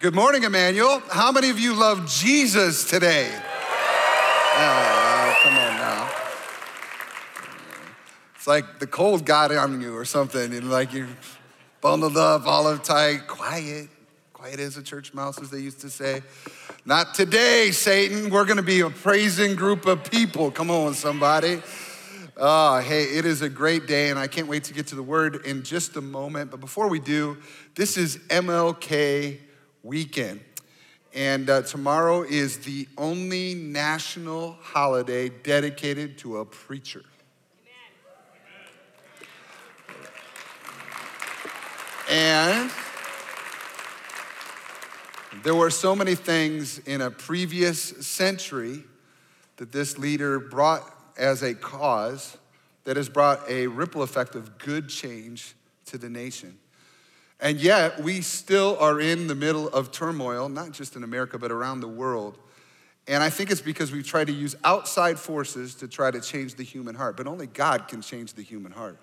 Good morning, Emmanuel. How many of you love Jesus today? Oh, come on now. It's like the cold got on you or something, and like you're bundled up, all tight, quiet. Quiet as a church mouse, as they used to say. Not today, Satan. We're gonna be a praising group of people. Come on, somebody. Oh, hey, it is a great day, and I can't wait to get to the word in just a moment. But before we do, this is MLK weekend. And uh, tomorrow is the only national holiday dedicated to a preacher. And there were so many things in a previous century that this leader brought as a cause that has brought a ripple effect of good change to the nation. And yet, we still are in the middle of turmoil, not just in America, but around the world. And I think it's because we try to use outside forces to try to change the human heart, but only God can change the human heart.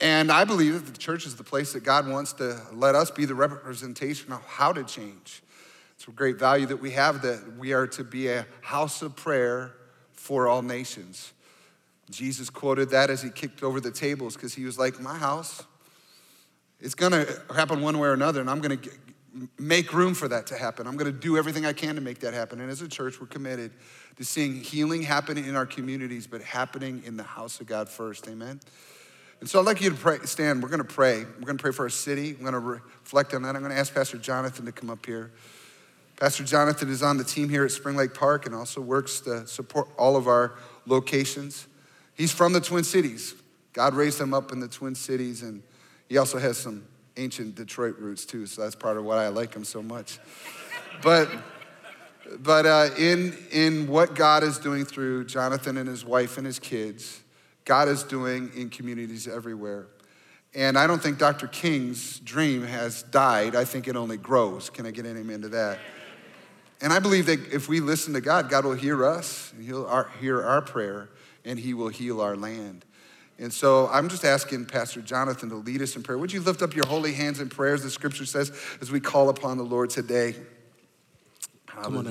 And I believe that the church is the place that God wants to let us be the representation of how to change. It's a great value that we have that we are to be a house of prayer for all nations. Jesus quoted that as he kicked over the tables because he was like, My house, it's gonna happen one way or another, and I'm gonna make room for that to happen. I'm gonna do everything I can to make that happen. And as a church, we're committed to seeing healing happen in our communities, but happening in the house of God first. Amen. And so I'd like you to pray, stand. We're going to pray. We're going to pray for our city. We're going to reflect on that. I'm going to ask Pastor Jonathan to come up here. Pastor Jonathan is on the team here at Spring Lake Park and also works to support all of our locations. He's from the Twin Cities. God raised him up in the Twin Cities, and he also has some ancient Detroit roots too, so that's part of why I like him so much. But, but uh, in, in what God is doing through Jonathan and his wife and his kids, God is doing in communities everywhere. And I don't think Dr. King's dream has died. I think it only grows. Can I get an amen to that? And I believe that if we listen to God, God will hear us, and He'll hear our prayer, and He will heal our land. And so I'm just asking Pastor Jonathan to lead us in prayer. Would you lift up your holy hands in prayers, the scripture says, as we call upon the Lord today? Come on,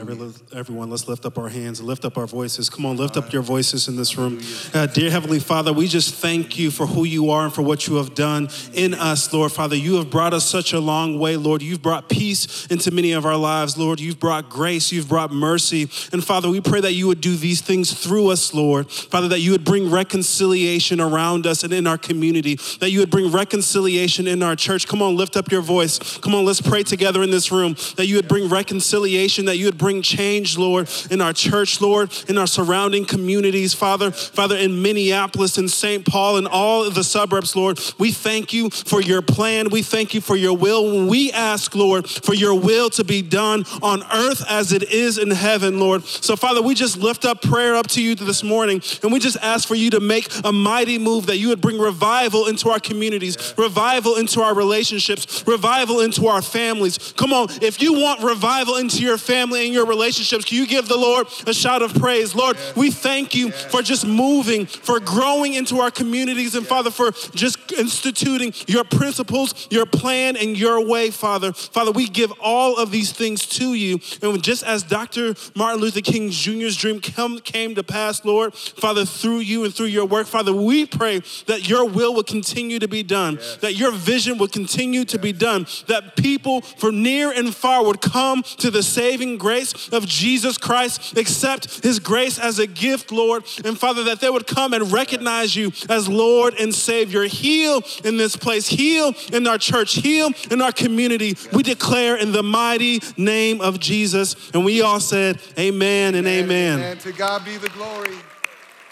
everyone, let's lift up our hands, lift up our voices. Come on, lift up your voices in this room. Uh, dear Heavenly Father, we just thank you for who you are and for what you have done in us, Lord. Father, you have brought us such a long way, Lord. You've brought peace into many of our lives, Lord. You've brought grace, you've brought mercy. And Father, we pray that you would do these things through us, Lord. Father, that you would bring reconciliation around us and in our community, that you would bring reconciliation in our church. Come on, lift up your voice. Come on, let's pray together in this room, that you would bring reconciliation, that you would bring change, Lord, in our church, Lord, in our surrounding communities, Father, Father, in Minneapolis and St. Paul and all the suburbs, Lord. We thank you for your plan. We thank you for your will. We ask, Lord, for your will to be done on earth as it is in heaven, Lord. So, Father, we just lift up prayer up to you this morning, and we just ask for you to make a mighty move that you would bring revival into our communities, revival into our relationships, revival into our families. Come on, if you want revival into your family and your relationships, can you give the Lord a shout of praise? Lord, yes. we thank you yes. for just moving, for growing into our communities, and yes. Father, for just instituting your principles, your plan, and your way, Father. Father, we give all of these things to you. And just as Dr. Martin Luther King Jr.'s dream came to pass, Lord, Father, through you and through your work, Father, we pray that your will will continue to be done, that your vision will continue to be done, that people from near and far would come to the saving grace of Jesus Christ, accept his grace as a gift, Lord. And Father, that they would come and recognize you as Lord and Savior. Heal in this place, heal in our church, heal in our community. We declare in the mighty name of Jesus. And we all said, Amen and amen. And to God be the glory.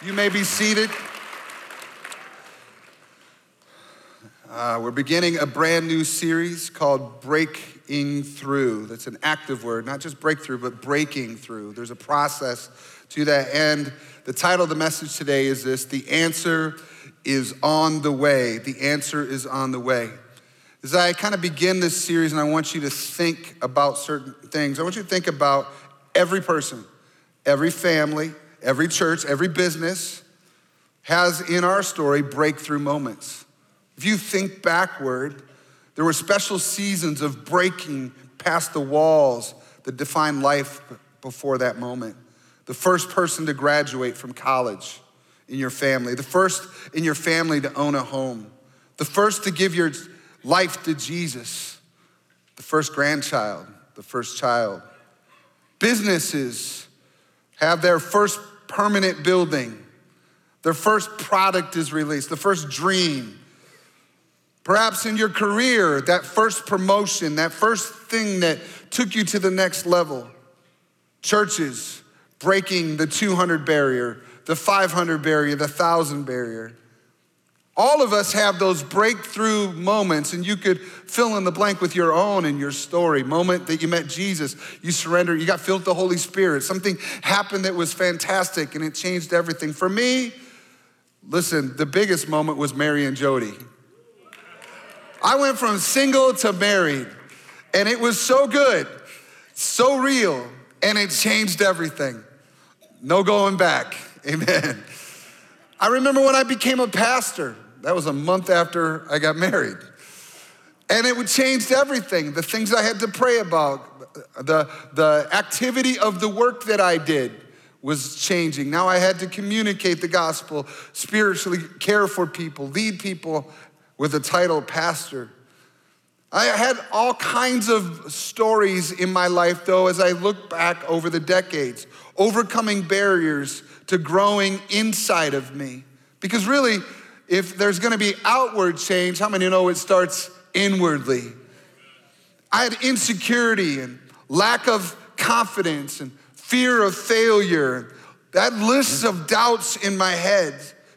You may be seated. Uh, we're beginning a brand new series called Break through. That's an active word, not just breakthrough, but breaking through. There's a process to that. And the title of the message today is this The answer is on the way. The answer is on the way. As I kind of begin this series, and I want you to think about certain things, I want you to think about every person, every family, every church, every business has in our story breakthrough moments. If you think backward, there were special seasons of breaking past the walls that define life before that moment. The first person to graduate from college in your family, the first in your family to own a home, the first to give your life to Jesus, the first grandchild, the first child. Businesses have their first permanent building, their first product is released, the first dream. Perhaps in your career, that first promotion, that first thing that took you to the next level. Churches breaking the 200 barrier, the 500 barrier, the 1,000 barrier. All of us have those breakthrough moments, and you could fill in the blank with your own and your story. Moment that you met Jesus, you surrendered, you got filled with the Holy Spirit. Something happened that was fantastic and it changed everything. For me, listen, the biggest moment was Mary and Jody. I went from single to married, and it was so good, so real, and it changed everything. No going back. Amen. I remember when I became a pastor. That was a month after I got married. And it would changed everything. The things I had to pray about, the, the activity of the work that I did was changing. Now I had to communicate the gospel, spiritually care for people, lead people with the title pastor. I had all kinds of stories in my life, though, as I look back over the decades, overcoming barriers to growing inside of me. Because really, if there's gonna be outward change, how many know it starts inwardly? I had insecurity and lack of confidence and fear of failure. That list of doubts in my head.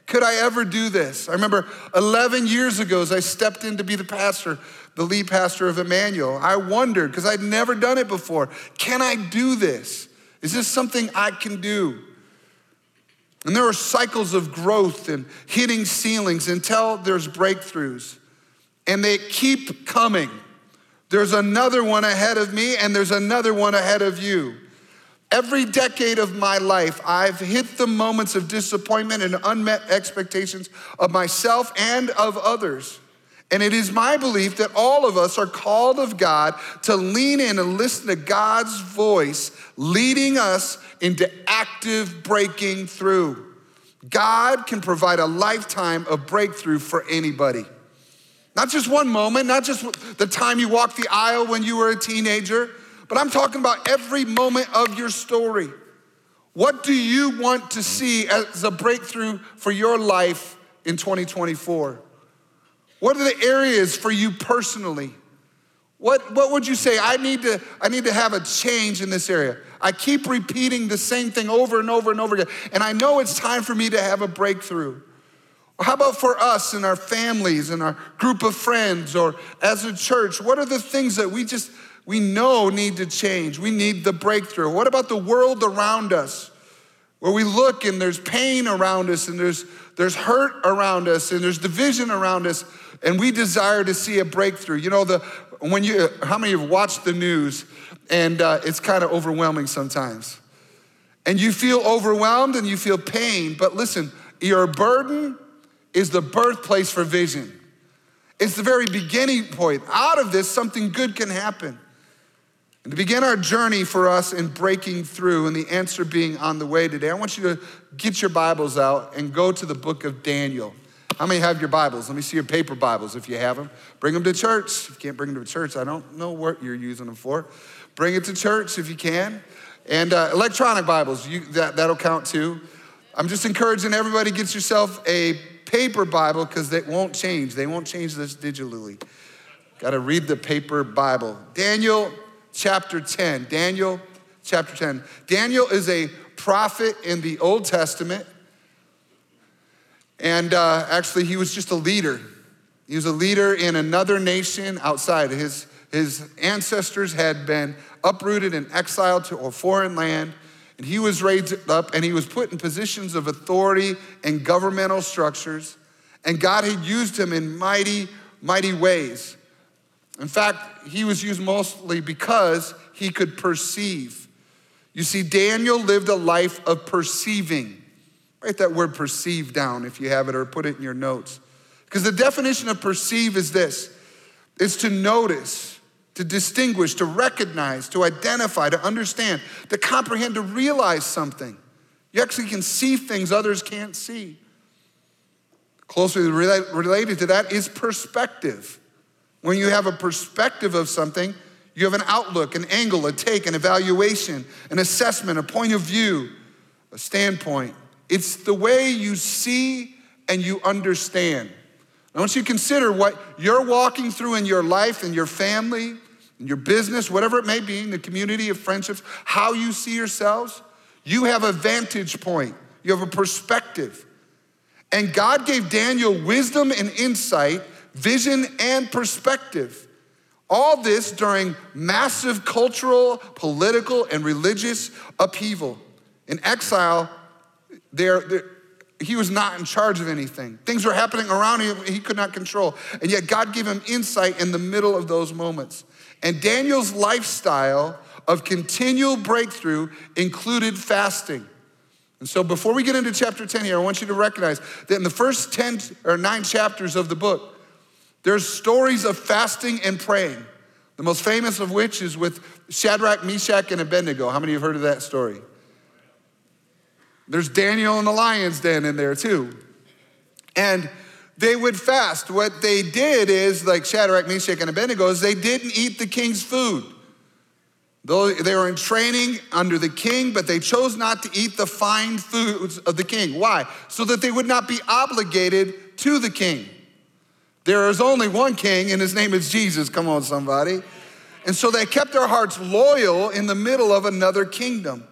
Could I ever do this? I remember 11 years ago as I stepped in to be the pastor, the lead pastor of Emmanuel. I wondered, because I'd never done it before, can I do this? Is this something I can do? And there are cycles of growth and hitting ceilings until there's breakthroughs. And they keep coming. There's another one ahead of me, and there's another one ahead of you. Every decade of my life, I've hit the moments of disappointment and unmet expectations of myself and of others. And it is my belief that all of us are called of God to lean in and listen to God's voice leading us into active breaking through. God can provide a lifetime of breakthrough for anybody. Not just one moment, not just the time you walked the aisle when you were a teenager, but I'm talking about every moment of your story. What do you want to see as a breakthrough for your life in 2024? What are the areas for you personally? What, what would you say? I need, to, I need to have a change in this area. I keep repeating the same thing over and over and over again, and I know it's time for me to have a breakthrough. How about for us and our families and our group of friends or as a church? What are the things that we just, we know need to change? We need the breakthrough. What about the world around us? Where we look and there's pain around us and there's, there's hurt around us and there's division around us and we desire to see a breakthrough. You know, the, when you, how many have watched the news and uh, it's kind of overwhelming sometimes? And you feel overwhelmed and you feel pain, but listen, your burden is the birthplace for vision. It's the very beginning point. Out of this, something good can happen. And to begin our journey for us in breaking through and the answer being on the way today, I want you to get your Bibles out and go to the book of Daniel. How many have your Bibles? Let me see your paper Bibles if you have them. Bring them to church. If you can't bring them to church, I don't know what you're using them for. Bring it to church if you can. And uh, electronic Bibles, you, that, that'll count too. I'm just encouraging everybody get yourself a paper Bible because they won't change. They won't change this digitally. Got to read the paper Bible. Daniel chapter 10. Daniel chapter 10. Daniel is a prophet in the Old Testament. And uh, actually, he was just a leader. He was a leader in another nation outside. His, his ancestors had been uprooted and exiled to a foreign land. And he was raised up and he was put in positions of authority and governmental structures. And God had used him in mighty, mighty ways. In fact, he was used mostly because he could perceive. You see, Daniel lived a life of perceiving. Write that word perceive down if you have it or put it in your notes. Because the definition of perceive is this it's to notice, to distinguish, to recognize, to identify, to understand, to comprehend, to realize something. You actually can see things others can't see. Closely related to that is perspective. When you have a perspective of something, you have an outlook, an angle, a take, an evaluation, an assessment, a point of view, a standpoint. It's the way you see and you understand. I want you to consider what you're walking through in your life and your family, in your business, whatever it may be, in the community of friendships, how you see yourselves. You have a vantage point, you have a perspective. And God gave Daniel wisdom and insight, vision and perspective. All this during massive cultural, political, and religious upheaval. In exile, there, he was not in charge of anything. Things were happening around him he could not control. And yet God gave him insight in the middle of those moments. And Daniel's lifestyle of continual breakthrough included fasting. And so before we get into chapter 10 here, I want you to recognize that in the first 10 or 9 chapters of the book, there's stories of fasting and praying. The most famous of which is with Shadrach, Meshach, and Abednego. How many have heard of that story? There's Daniel and the lion's den in there too. And they would fast. What they did is, like Shadrach, Meshach, and Abednego, is they didn't eat the king's food. Though they were in training under the king, but they chose not to eat the fine foods of the king. Why? So that they would not be obligated to the king. There is only one king, and his name is Jesus. Come on, somebody. And so they kept their hearts loyal in the middle of another kingdom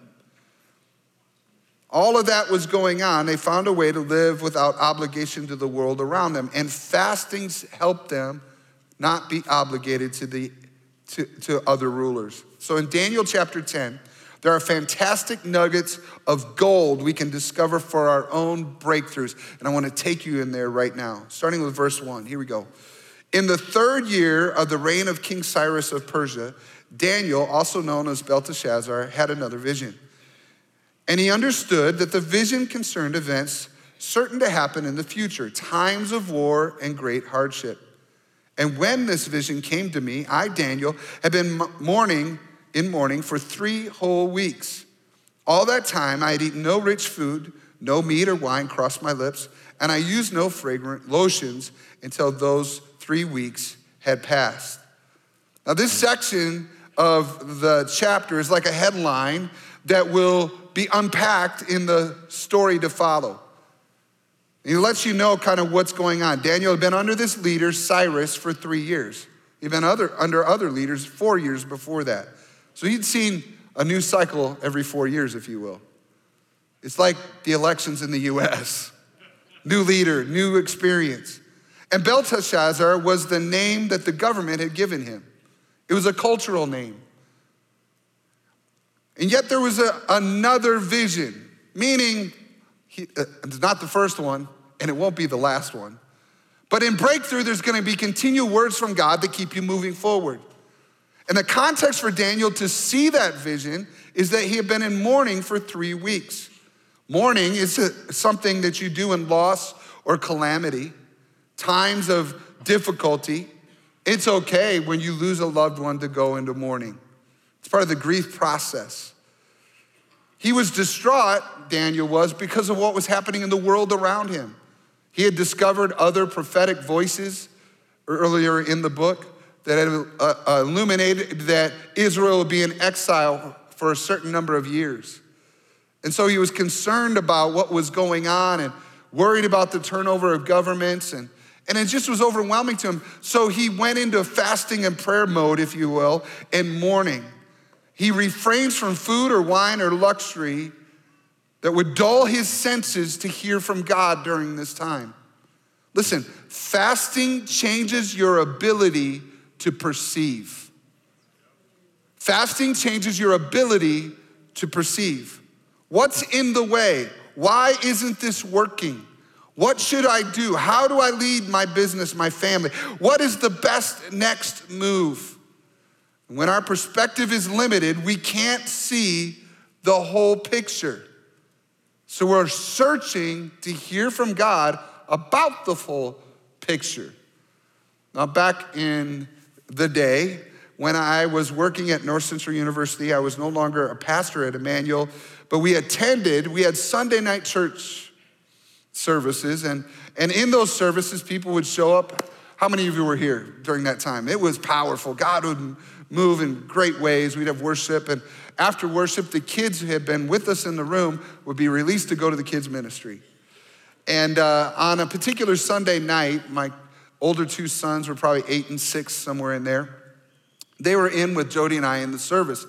all of that was going on, they found a way to live without obligation to the world around them. And fastings helped them not be obligated to, the, to, to other rulers. So in Daniel chapter 10, there are fantastic nuggets of gold we can discover for our own breakthroughs. And I want to take you in there right now, starting with verse 1. Here we go. In the third year of the reign of King Cyrus of Persia, Daniel, also known as Belteshazzar, had another vision. And he understood that the vision concerned events certain to happen in the future, times of war and great hardship. And when this vision came to me, I, Daniel, had been mourning in mourning for three whole weeks. All that time, I had eaten no rich food, no meat or wine crossed my lips, and I used no fragrant lotions until those three weeks had passed. Now, this section of the chapter is like a headline that will be unpacked in the story to follow. He lets you know kind of what's going on. Daniel had been under this leader, Cyrus, for three years. He'd been other, under other leaders four years before that. So he'd seen a new cycle every four years, if you will. It's like the elections in the US new leader, new experience. And Belteshazzar was the name that the government had given him, it was a cultural name. And yet there was a, another vision, meaning he, uh, it's not the first one, and it won't be the last one. But in breakthrough, there's going to be continual words from God that keep you moving forward. And the context for Daniel to see that vision is that he had been in mourning for three weeks. Mourning is something that you do in loss or calamity, times of difficulty. It's okay when you lose a loved one to go into mourning. It's part of the grief process. He was distraught, Daniel was, because of what was happening in the world around him. He had discovered other prophetic voices earlier in the book that had uh, uh, illuminated that Israel would be in exile for a certain number of years. And so he was concerned about what was going on and worried about the turnover of governments and and it just was overwhelming to him. So he went into fasting and prayer mode, if you will, and mourning. He refrains from food or wine or luxury that would dull his senses to hear from God during this time. Listen, fasting changes your ability to perceive. Fasting changes your ability to perceive. What's in the way? Why isn't this working? What should I do? How do I lead my business, my family? What is the best next move? When our perspective is limited, we can't see the whole picture. So we're searching to hear from God about the full picture. Now, back in the day, when I was working at North Central University. I was no longer a pastor at Emmanuel, but we attended, we had Sunday night church services, and, and in those services, people would show up. How many of you were here during that time? It was powerful. God would move in great ways. We'd have worship, and after worship, the kids who had been with us in the room would be released to go to the kids' ministry. And uh, on a particular Sunday night, my older two sons were probably eight and six, somewhere in there. They were in with Jody and I in the service.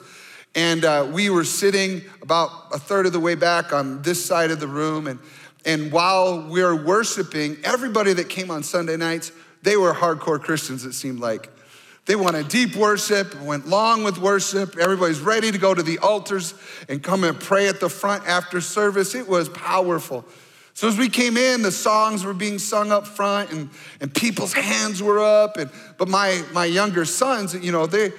And uh, we were sitting about a third of the way back on this side of the room. And, and while we were worshiping, everybody that came on Sunday nights, they were hardcore Christians, it seemed like. They wanted deep worship, went long with worship. Everybody's ready to go to the altars and come and pray at the front after service. It was powerful. So as we came in, the songs were being sung up front and, and people's hands were up. And, but my, my younger sons, you know, they,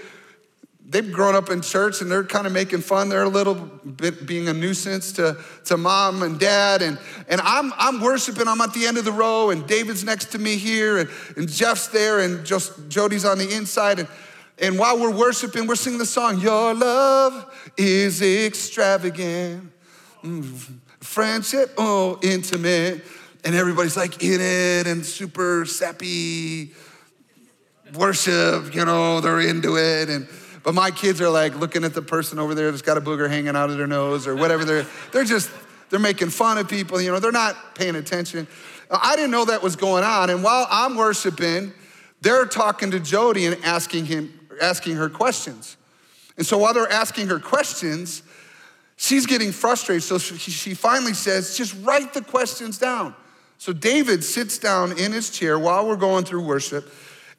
they've grown up in church and they're kind of making fun. They're a little bit being a nuisance to, to mom and dad. And, and I'm, I'm worshiping. I'm at the end of the row and David's next to me here and, and Jeff's there and just Jody's on the inside. And, and while we're worshiping, we're singing the song, Your love is extravagant. Mm, friendship, oh, intimate. And everybody's like in it and super sappy worship, you know, they're into it. And but my kids are like looking at the person over there that's got a booger hanging out of their nose or whatever. They're, they're just, they're making fun of people. You know, they're not paying attention. I didn't know that was going on. And while I'm worshiping, they're talking to Jody and asking him, asking her questions. And so while they're asking her questions, she's getting frustrated. So she finally says, just write the questions down. So David sits down in his chair while we're going through worship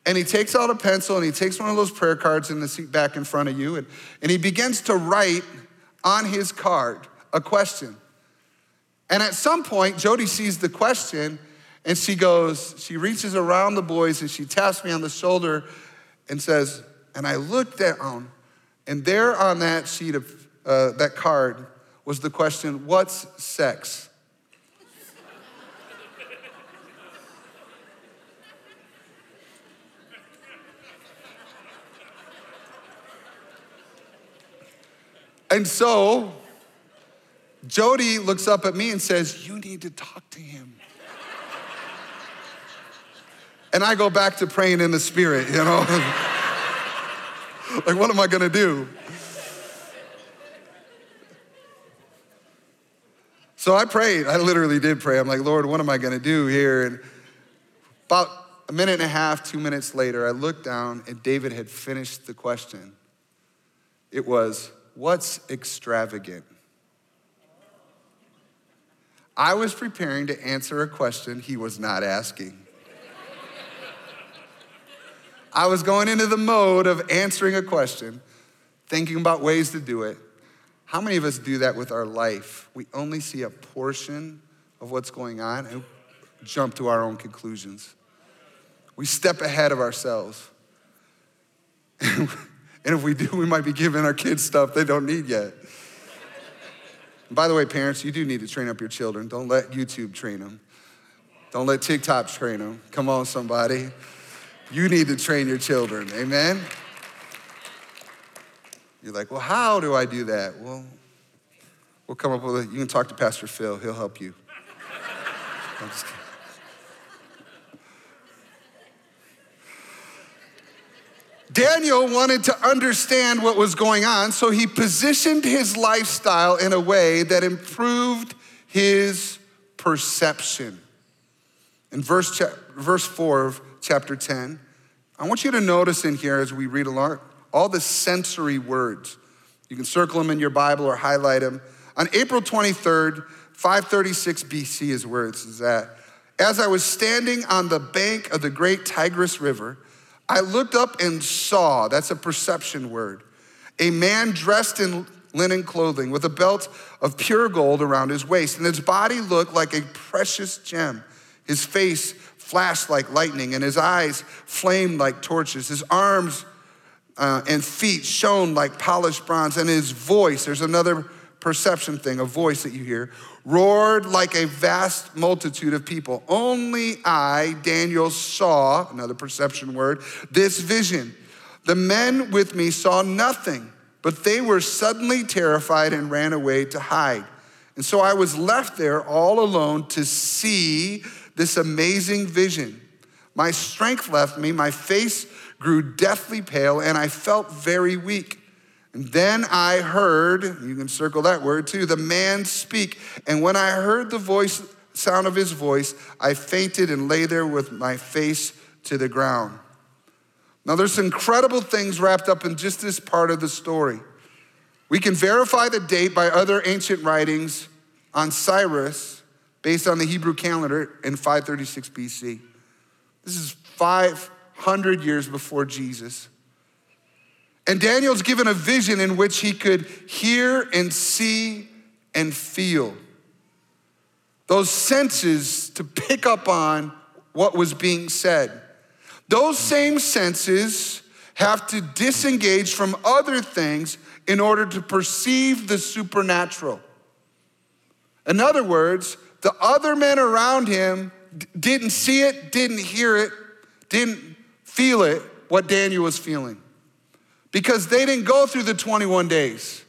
and he takes out a pencil and he takes one of those prayer cards in the seat back in front of you and, and he begins to write on his card a question. And at some point, Jody sees the question and she goes, she reaches around the boys and she taps me on the shoulder and says, and I looked down, and there on that sheet of uh, that card was the question, What's sex? And so Jody looks up at me and says, You need to talk to him. and I go back to praying in the spirit, you know? like, what am I gonna do? So I prayed. I literally did pray. I'm like, Lord, what am I gonna do here? And about a minute and a half, two minutes later, I looked down and David had finished the question. It was, What's extravagant? I was preparing to answer a question he was not asking. I was going into the mode of answering a question, thinking about ways to do it. How many of us do that with our life? We only see a portion of what's going on and jump to our own conclusions. We step ahead of ourselves. And if we do, we might be giving our kids stuff they don't need yet. by the way, parents, you do need to train up your children. Don't let YouTube train them. Don't let TikTok train them. Come on, somebody. You need to train your children. Amen? You're like, well, how do I do that? Well, we'll come up with it. You can talk to Pastor Phil, he'll help you. I'm just kidding. Daniel wanted to understand what was going on, so he positioned his lifestyle in a way that improved his perception. In verse, verse 4 of chapter 10, I want you to notice in here as we read along all the sensory words. You can circle them in your Bible or highlight them. On April 23rd, 536 BC is where it's at. As I was standing on the bank of the great Tigris River, I looked up and saw, that's a perception word, a man dressed in linen clothing with a belt of pure gold around his waist, and his body looked like a precious gem. His face flashed like lightning, and his eyes flamed like torches. His arms uh, and feet shone like polished bronze, and his voice, there's another perception thing, a voice that you hear, roared like a vast multitude of people. Only I, Daniel, saw, another perception word, this vision. The men with me saw nothing, but they were suddenly terrified and ran away to hide. And so I was left there all alone to see this amazing vision. My strength left me, my face grew deathly pale, and I felt very weak. And then I heard, you can circle that word too, the man speak. And when I heard the voice, sound of his voice, I fainted and lay there with my face to the ground. Now, there's incredible things wrapped up in just this part of the story. We can verify the date by other ancient writings on Cyrus based on the Hebrew calendar in 536 BC. This is 500 years before Jesus. And Daniel's given a vision in which he could hear and see and feel. Those senses to pick up on what was being said. Those same senses have to disengage from other things in order to perceive the supernatural. In other words, the other men around him didn't see it, didn't hear it, didn't feel it, what Daniel was feeling. Because they didn't go through the 21 days.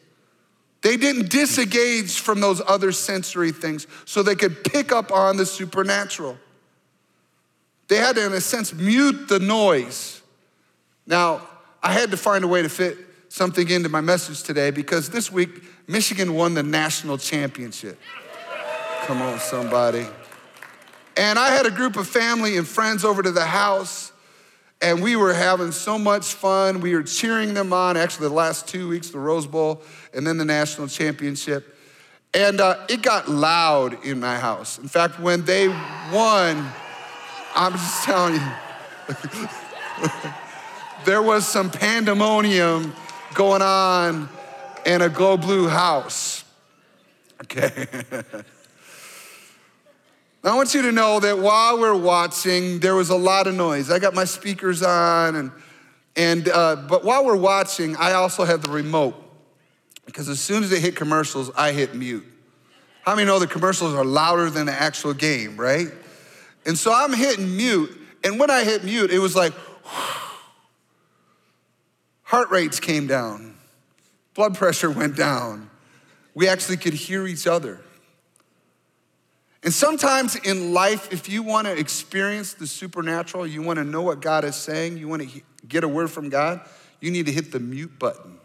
They didn't disengage from those other sensory things so they could pick up on the supernatural. They had to, in a sense, mute the noise. Now, I had to find a way to fit something into my message today because this week, Michigan won the national championship. Come on, somebody. And I had a group of family and friends over to the house, and we were having so much fun. We were cheering them on, actually, the last two weeks, the Rose Bowl, and then the national championship. And uh, it got loud in my house. In fact, when they won, I'm just telling you. there was some pandemonium going on in a Go Blue house. Okay. I want you to know that while we're watching, there was a lot of noise. I got my speakers on, and, and uh, but while we're watching, I also have the remote because as soon as they hit commercials, I hit mute. How many know the commercials are louder than the actual game, right? And so I'm hitting mute. And when I hit mute, it was like, heart rates came down, blood pressure went down. We actually could hear each other. And sometimes in life, if you want to experience the supernatural, you want to know what God is saying, you want to get a word from God, you need to hit the mute button.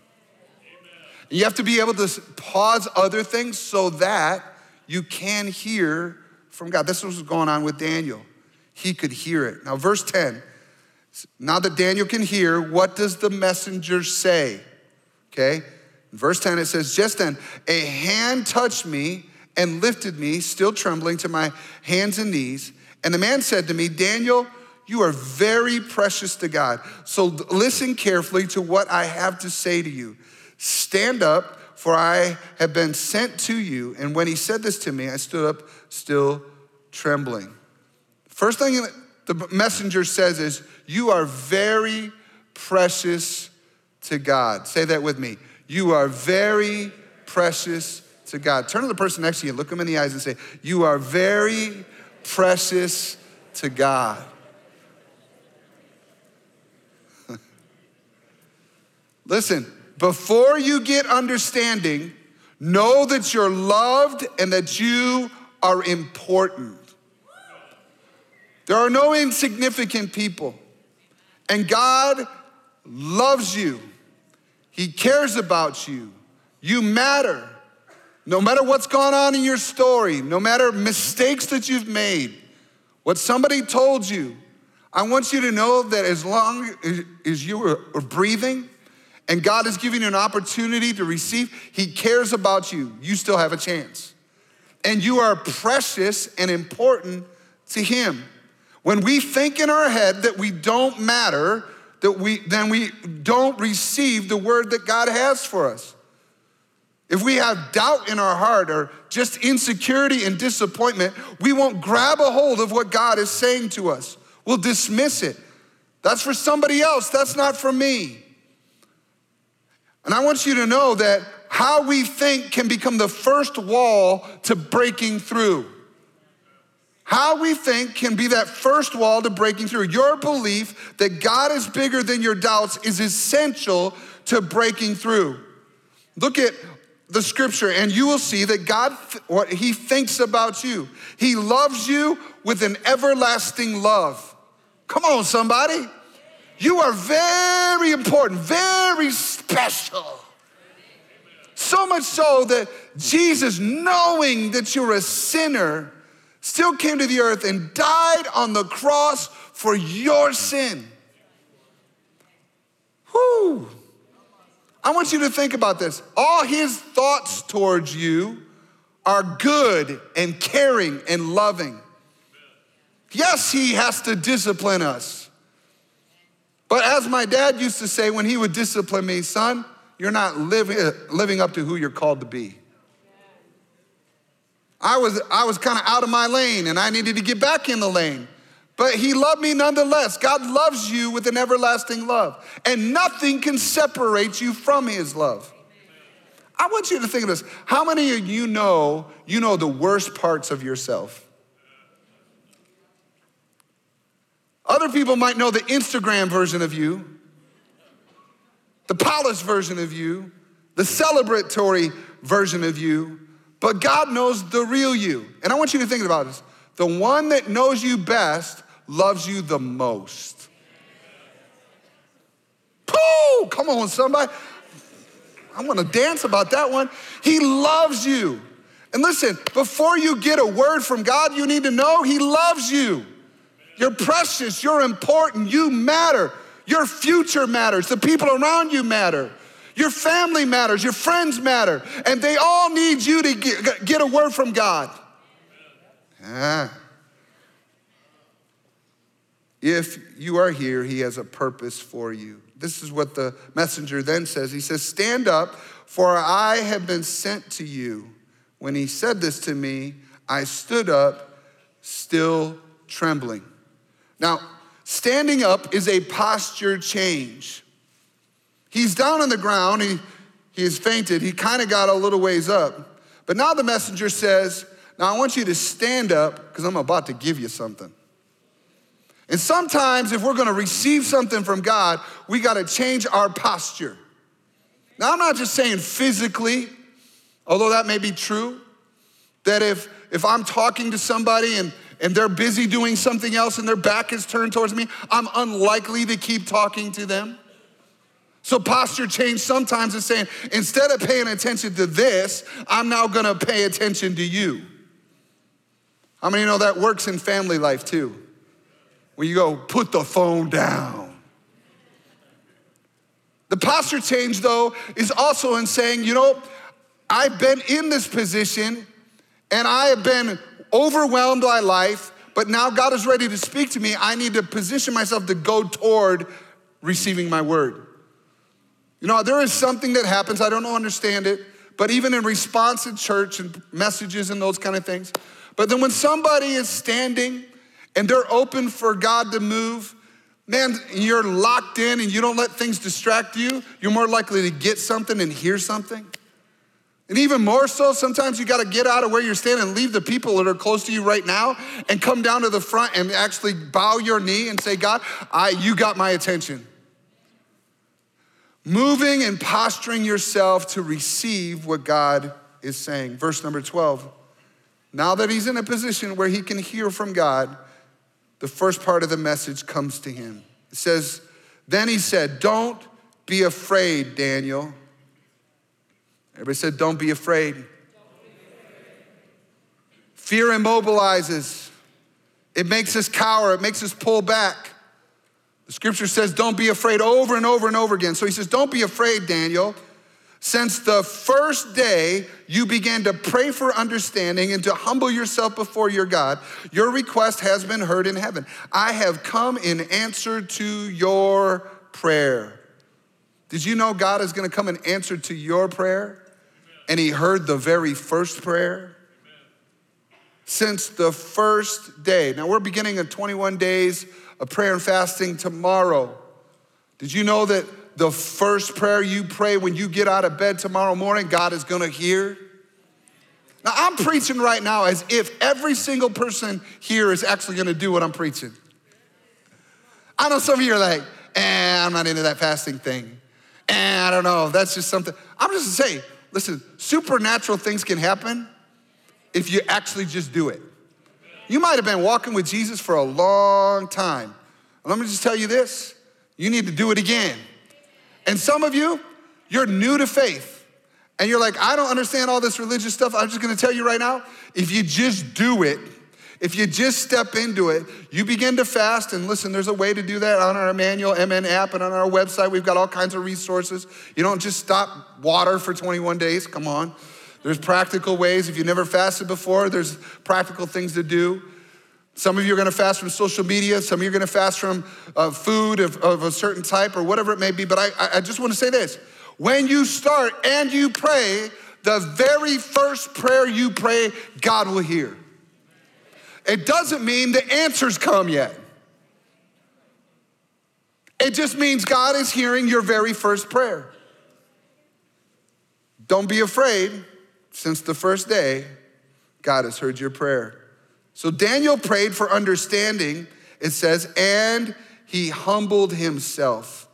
You have to be able to pause other things so that you can hear from God. This was going on with Daniel. He could hear it. Now, verse 10 now that Daniel can hear, what does the messenger say? Okay, verse 10 it says, Just then a hand touched me and lifted me, still trembling, to my hands and knees. And the man said to me, Daniel, you are very precious to God. So listen carefully to what I have to say to you. Stand up for I have been sent to you. And when he said this to me, I stood up still trembling. First thing the messenger says is, You are very precious to God. Say that with me. You are very precious to God. Turn to the person next to you, look them in the eyes, and say, You are very precious to God. Listen, before you get understanding, know that you're loved and that you are important. There are no insignificant people. And God loves you. He cares about you. You matter. No matter what's gone on in your story, no matter mistakes that you've made, what somebody told you, I want you to know that as long as you are breathing, and God is giving you an opportunity to receive, He cares about you. You still have a chance. And you are precious and important to Him. When we think in our head that we don't matter, that we, then we don't receive the word that God has for us. If we have doubt in our heart or just insecurity and disappointment, we won't grab a hold of what God is saying to us. We'll dismiss it. That's for somebody else, that's not for me. And I want you to know that how we think can become the first wall to breaking through. How we think can be that first wall to breaking through. Your belief that God is bigger than your doubts is essential to breaking through. Look at the scripture and you will see that God, what He thinks about you. He loves you with an everlasting love. Come on, somebody. You are very important, very special. So much so that Jesus, knowing that you're a sinner, still came to the earth and died on the cross for your sin. Whoo! I want you to think about this. All his thoughts towards you are good and caring and loving. Yes, he has to discipline us. But as my dad used to say when he would discipline me, son, you're not living, living up to who you're called to be. I was, I was kind of out of my lane and I needed to get back in the lane. But he loved me nonetheless. God loves you with an everlasting love, and nothing can separate you from his love. I want you to think of this. How many of you know you know the worst parts of yourself? Other people might know the Instagram version of you, the polished version of you, the celebratory version of you, but God knows the real you. And I want you to think about this. The one that knows you best loves you the most. Pooh! Come on, somebody. I want to dance about that one. He loves you. And listen, before you get a word from God, you need to know He loves you. You're precious, you're important, you matter. Your future matters, the people around you matter. Your family matters, your friends matter, and they all need you to get, get a word from God. Ah. If you are here, He has a purpose for you. This is what the messenger then says. He says, Stand up, for I have been sent to you. When he said this to me, I stood up, still trembling. Now, standing up is a posture change. He's down on the ground, he, he has fainted, he kind of got a little ways up. But now the messenger says, Now I want you to stand up because I'm about to give you something. And sometimes, if we're gonna receive something from God, we gotta change our posture. Now, I'm not just saying physically, although that may be true, that if, if I'm talking to somebody and and they're busy doing something else and their back is turned towards me, I'm unlikely to keep talking to them. So, posture change sometimes is saying, instead of paying attention to this, I'm now gonna pay attention to you. How many know that works in family life too? Where you go, put the phone down. The posture change, though, is also in saying, you know, I've been in this position and I have been overwhelmed by life, but now God is ready to speak to me. I need to position myself to go toward receiving my word. You know, there is something that happens, I don't understand it, but even in response in church and messages and those kind of things. But then when somebody is standing and they're open for God to move, man, you're locked in and you don't let things distract you, you're more likely to get something and hear something. And even more so, sometimes you got to get out of where you're standing and leave the people that are close to you right now and come down to the front and actually bow your knee and say, God, I, you got my attention. Moving and posturing yourself to receive what God is saying. Verse number 12. Now that he's in a position where he can hear from God, the first part of the message comes to him. It says, Then he said, Don't be afraid, Daniel. Everybody said, Don't be afraid. Don't be afraid. Fear immobilizes, it makes us cower, it makes us pull back. The scripture says, Don't be afraid over and over and over again. So he says, Don't be afraid, Daniel. Since the first day you began to pray for understanding and to humble yourself before your God, your request has been heard in heaven. I have come in answer to your prayer. Did you know God is going to come in answer to your prayer? and he heard the very first prayer. Since the first day. Now we're beginning a 21 days of prayer and fasting tomorrow. Did you know that the first prayer you pray when you get out of bed tomorrow morning, God is gonna hear? Now, I'm preaching right now as if every single person here is actually gonna do what I'm preaching. I know some of you are like, eh, I'm not into that fasting thing. Eh, I don't know, that's just something. I'm just gonna say, listen, supernatural things can happen if you actually just do it. You might have been walking with Jesus for a long time. Let me just tell you this you need to do it again. And some of you, you're new to faith. And you're like, I don't understand all this religious stuff. I'm just gonna tell you right now if you just do it, if you just step into it, you begin to fast. And listen, there's a way to do that on our Emmanuel MN app and on our website. We've got all kinds of resources. You don't just stop water for 21 days. Come on. There's practical ways. If you've never fasted before, there's practical things to do. Some of you are gonna fast from social media. Some of you are gonna fast from uh, food of, of, a certain type or whatever it may be. But I, I just wanna say this when you start and you pray, the very first prayer you pray, God will hear. It doesn't mean the answers come yet. It just means God is hearing your very first prayer. Don't be afraid. Since the first day, God has heard your prayer. So Daniel prayed for understanding, it says, and he humbled himself.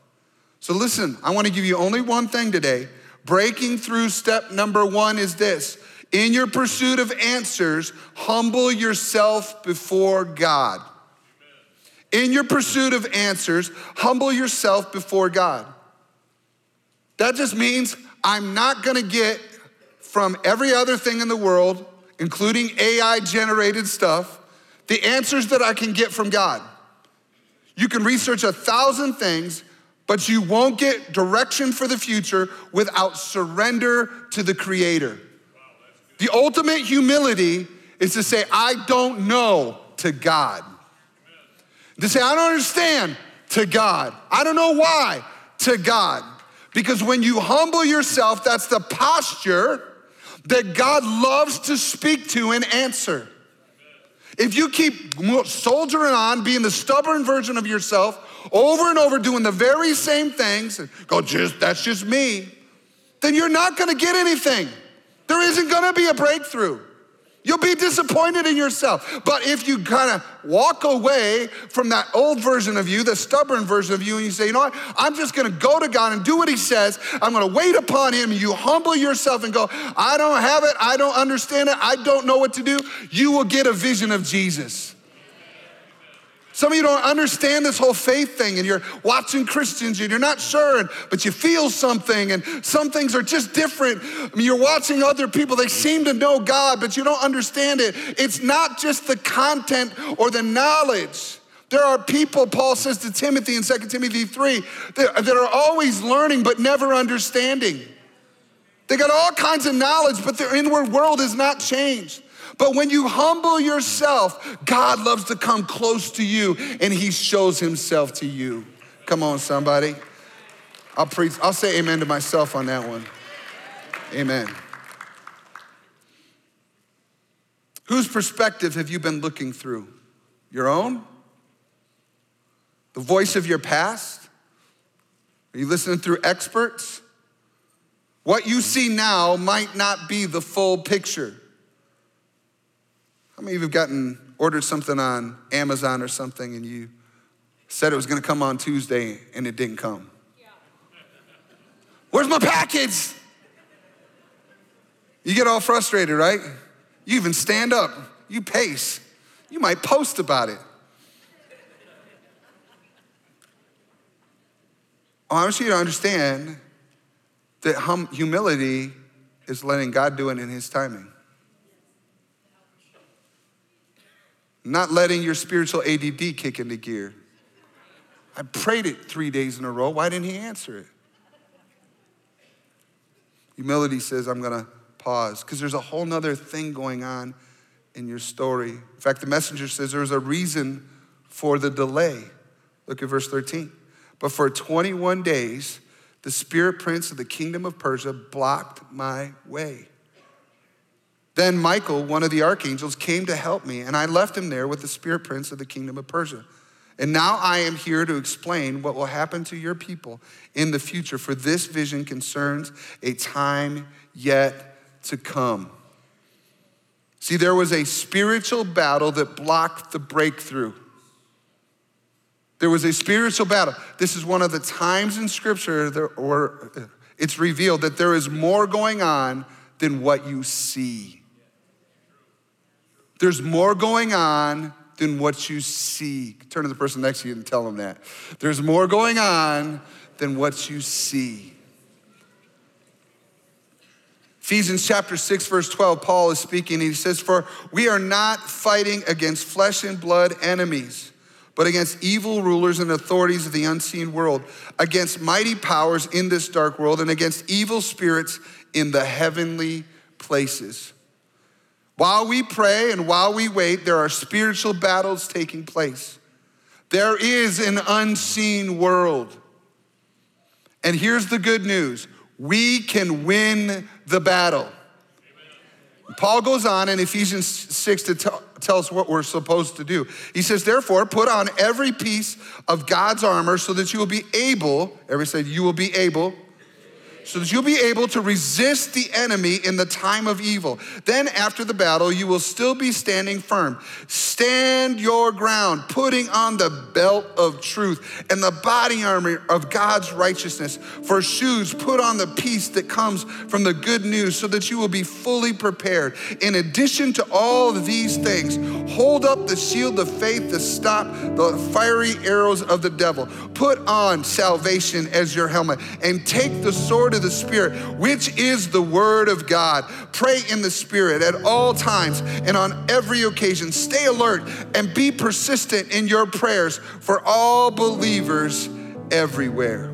So listen, I want to give you only one thing today. Breaking through step number one is this in your pursuit of answers, humble yourself before God. In your pursuit of answers, humble yourself before God. That just means I'm not gonna get from every other thing in the world, including AI generated stuff, the answers that I can get from God. You can research a thousand things, but you won't get direction for the future without surrender to the Creator. The ultimate humility is to say, I don't know to God. To say, I don't understand to God. I don't know why to God. Because when you humble yourself, that's the posture that God loves to speak to and answer. If you keep soldiering on, being the stubborn version of yourself, over and over doing the very same things, and go, just that's just me, then you're not gonna get anything. There isn't gonna be a breakthrough. You'll be disappointed in yourself. But if you kind of walk away from that old version of you, the stubborn version of you, and you say, you know what, I'm just gonna go to God and do what He says, I'm gonna wait upon Him, you humble yourself and go, I don't have it, I don't understand it, I don't know what to do, you will get a vision of Jesus. Some of you don't understand this whole faith thing, and you're watching Christians and you're not sure, but you feel something, and some things are just different. I mean, you're watching other people, they seem to know God, but you don't understand it. It's not just the content or the knowledge. There are people, Paul says to Timothy in 2 Timothy 3, that, that are always learning but never understanding. They got all kinds of knowledge, but their inward world is not changed. But when you humble yourself, God loves to come close to you and he shows himself to you. Come on, somebody. I'll preach, I'll say amen to myself on that one. Amen. Whose perspective have you been looking through? Your own? The voice of your past? Are you listening through experts? What you see now might not be the full picture. How many of you have gotten ordered something on Amazon or something and you said it was gonna come on Tuesday and it didn't come? Yeah. Where's my package? You get all frustrated, right? You even stand up, you pace, you might post about it. I want you to understand that hum- humility is letting God do it in His timing. Not letting your spiritual ADD kick into gear. I prayed it three days in a row. Why didn't he answer it? Humility says, I'm going to pause because there's a whole nother thing going on in your story. In fact, the messenger says there's a reason for the delay. Look at verse 13. But for 21 days, the spirit prince of the kingdom of Persia blocked my way. Then Michael, one of the archangels, came to help me, and I left him there with the spirit prince of the kingdom of Persia. And now I am here to explain what will happen to your people in the future, for this vision concerns a time yet to come. See, there was a spiritual battle that blocked the breakthrough. There was a spiritual battle. This is one of the times in Scripture where uh, it's revealed that there is more going on than what you see. There's more going on than what you see. Turn to the person next to you and tell them that. There's more going on than what you see. Ephesians chapter 6, verse 12, Paul is speaking. He says, For we are not fighting against flesh and blood enemies, but against evil rulers and authorities of the unseen world, against mighty powers in this dark world, and against evil spirits in the heavenly places. While we pray and while we wait, there are spiritual battles taking place. There is an unseen world. And here's the good news we can win the battle. Paul goes on in Ephesians 6 to tell, tell us what we're supposed to do. He says, Therefore, put on every piece of God's armor so that you will be able, everybody said, you will be able so that you'll be able to resist the enemy in the time of evil. Then, after the battle, you will still be standing firm. Stand your ground, putting on the belt of truth and the body armor of God's righteousness. For shoes, put on the peace that comes from the good news, so that you will be fully prepared. In addition to all these things, hold up the shield of faith to stop the fiery arrows of the devil. Put on salvation as your helmet and take the sword of the Spirit, which is the Word of God. Pray in the Spirit at all times and on every occasion. Stay alert and be persistent in your prayers for all believers everywhere.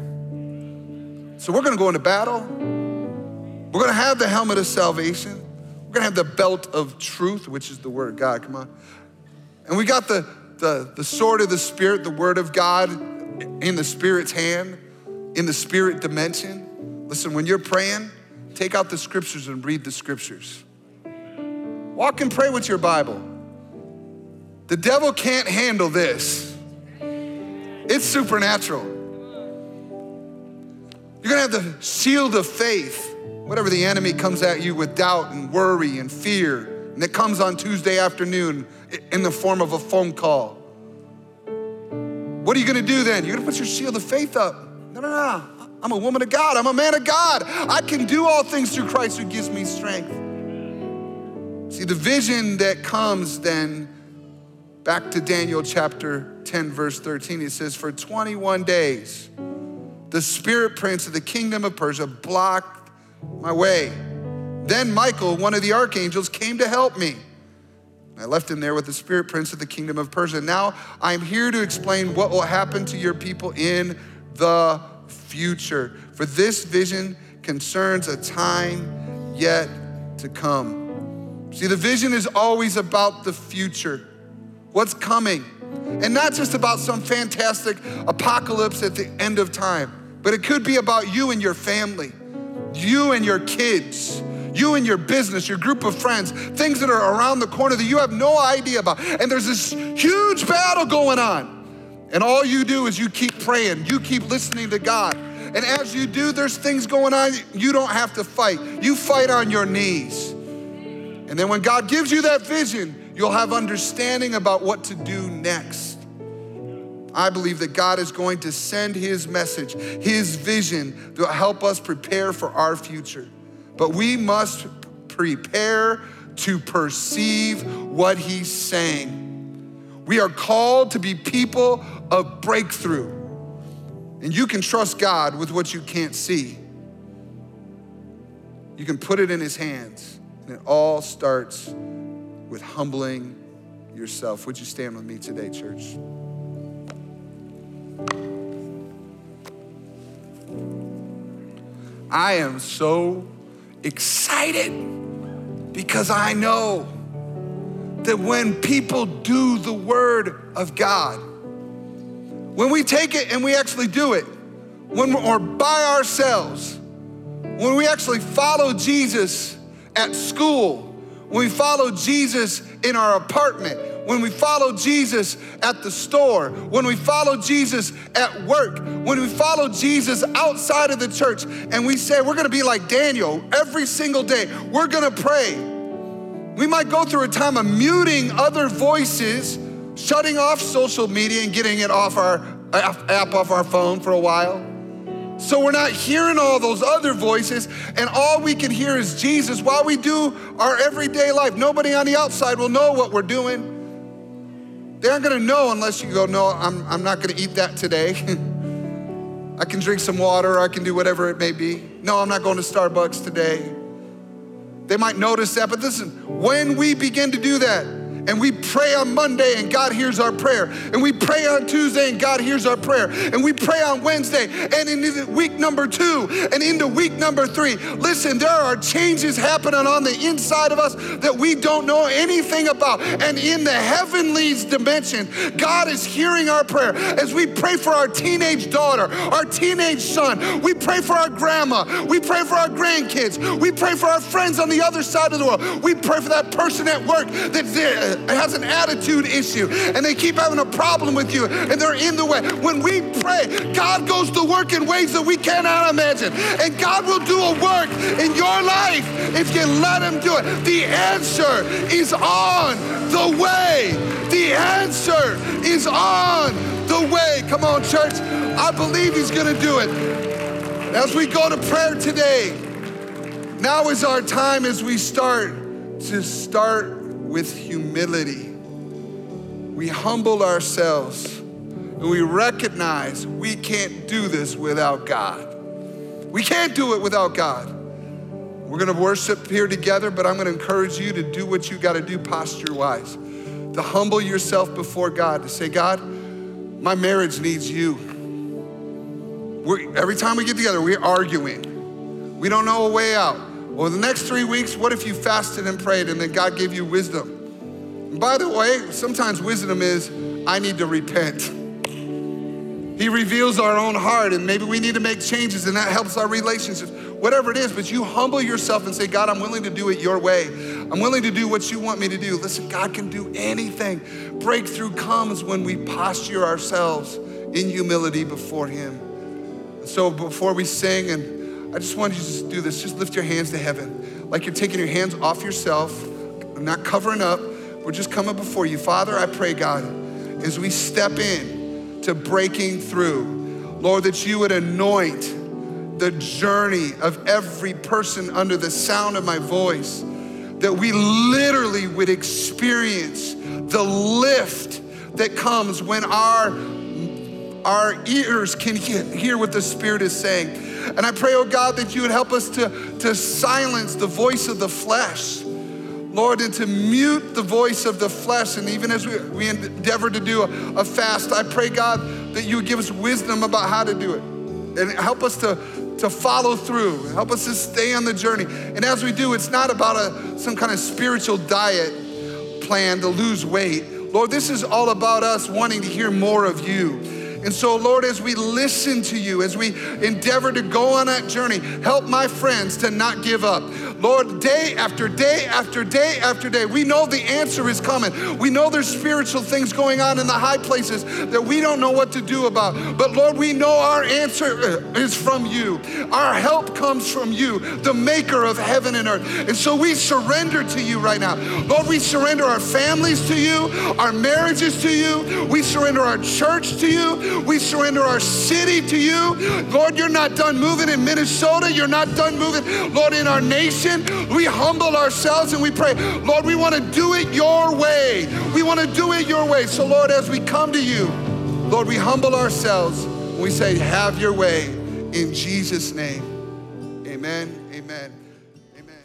So we're going to go into battle. We're going to have the helmet of salvation. We're going to have the belt of truth, which is the Word of God. Come on. And we got the, the, the sword of the Spirit, the Word of God in the Spirit's hand, in the Spirit dimension. Listen, when you're praying, take out the scriptures and read the scriptures. Walk and pray with your Bible. The devil can't handle this, it's supernatural. You're gonna have the shield of faith. Whatever the enemy comes at you with doubt and worry and fear, and it comes on Tuesday afternoon in the form of a phone call. What are you gonna do then? You're gonna put your shield of faith up. No, no, no. I'm a woman of God. I'm a man of God. I can do all things through Christ who gives me strength. See, the vision that comes then, back to Daniel chapter 10, verse 13, it says, For 21 days, the spirit prince of the kingdom of Persia blocked my way. Then Michael, one of the archangels, came to help me. I left him there with the spirit prince of the kingdom of Persia. Now I'm here to explain what will happen to your people in the future. For this vision concerns a time yet to come. See, the vision is always about the future, what's coming, and not just about some fantastic apocalypse at the end of time, but it could be about you and your family, you and your kids you and your business, your group of friends, things that are around the corner that you have no idea about. And there's this huge battle going on. And all you do is you keep praying, you keep listening to God. And as you do, there's things going on you don't have to fight. You fight on your knees. And then when God gives you that vision, you'll have understanding about what to do next. I believe that God is going to send His message, His vision to help us prepare for our future. But we must prepare to perceive what He's saying. We are called to be people of breakthrough. And you can trust God with what you can't see. You can put it in His hands. And it all starts with humbling yourself. Would you stand with me today, church? I am so excited because I know that when people do the Word of God, when we take it and we actually do it, when we're by ourselves, when we actually follow Jesus at school, when we follow Jesus in our apartment, when we follow Jesus at the store, when we follow Jesus at work, when we follow Jesus outside of the church, and we say we're gonna be like Daniel every single day, we're gonna pray. We might go through a time of muting other voices, shutting off social media and getting it off our uh, app off our phone for a while. So we're not hearing all those other voices, and all we can hear is Jesus while we do our everyday life. Nobody on the outside will know what we're doing. They aren't gonna know unless you go, No, I'm, I'm not gonna eat that today. I can drink some water, I can do whatever it may be. No, I'm not going to Starbucks today. They might notice that, but listen, when we begin to do that, and we pray on Monday and God hears our prayer. And we pray on Tuesday and God hears our prayer. And we pray on Wednesday and in week number two and into week number three. Listen, there are changes happening on the inside of us that we don't know anything about. And in the heavenly dimension, God is hearing our prayer as we pray for our teenage daughter, our teenage son. We pray for our grandma. We pray for our grandkids. We pray for our friends on the other side of the world. We pray for that person at work there has an attitude issue and they keep having a problem with you and they're in the way. When we pray, God goes to work in ways that we cannot imagine. And God will do a work in your life if you let Him do it. The answer is on the way. The answer is on the way. Come on, church. I believe He's going to do it. As we go to prayer today, now is our time as we start to start with humility. We humble ourselves and we recognize we can't do this without God. We can't do it without God. We're gonna worship here together, but I'm gonna encourage you to do what you gotta do posture wise. To humble yourself before God, to say, God, my marriage needs you. We're, every time we get together, we're arguing. We don't know a way out. Well, the next three weeks, what if you fasted and prayed and then God gave you wisdom? And by the way, sometimes wisdom is, I need to repent. He reveals our own heart, and maybe we need to make changes, and that helps our relationships. Whatever it is, but you humble yourself and say, God, I'm willing to do it your way. I'm willing to do what you want me to do. Listen, God can do anything. Breakthrough comes when we posture ourselves in humility before Him. So before we sing and I just want you to do this. Just lift your hands to heaven. Like you're taking your hands off yourself, I'm not covering up. We're just coming before you. Father, I pray, God, as we step in to breaking through, Lord, that you would anoint the journey of every person under the sound of my voice, that we literally would experience the lift that comes when our, our ears can hear what the Spirit is saying and I pray, oh God, that you would help us to, to silence the voice of the flesh. Lord, and to mute the voice of the flesh. And even as we, we endeavor to do a, a fast, I pray, God, that you would give us wisdom about how to do it. And help us to, to follow through. Help us to stay on the journey. And as we do, it's not about a, some kind of spiritual diet plan to lose weight. Lord, this is all about us wanting to hear more of you and so, Lord, as we listen to you, as we endeavor to go on that journey, help my friends to not give up. Lord, day after day after day after day, we know the answer is coming. We know there's spiritual things going on in the high places that we don't know what to do about. But Lord, we know our answer uh, is from you. Our help comes from you, the maker of heaven and earth. And so we surrender to you right now. Lord, we surrender our families to you, our marriages to you, we surrender our church to you, we surrender our city to you. Lord, you're not done moving in Minnesota, you're not done moving, Lord, in our nation we humble ourselves and we pray, Lord, we want to do it your way. We want to do it your way. So, Lord, as we come to you, Lord, we humble ourselves. And we say, Have your way in Jesus' name. Amen. Amen. Amen.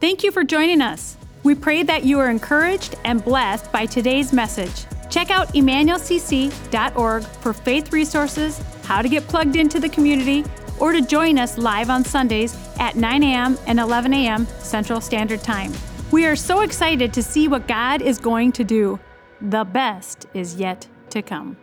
Thank you for joining us. We pray that you are encouraged and blessed by today's message. Check out emmanuelcc.org for faith resources, how to get plugged into the community, or to join us live on Sundays at 9 a.m. and 11 a.m. Central Standard Time. We are so excited to see what God is going to do. The best is yet to come.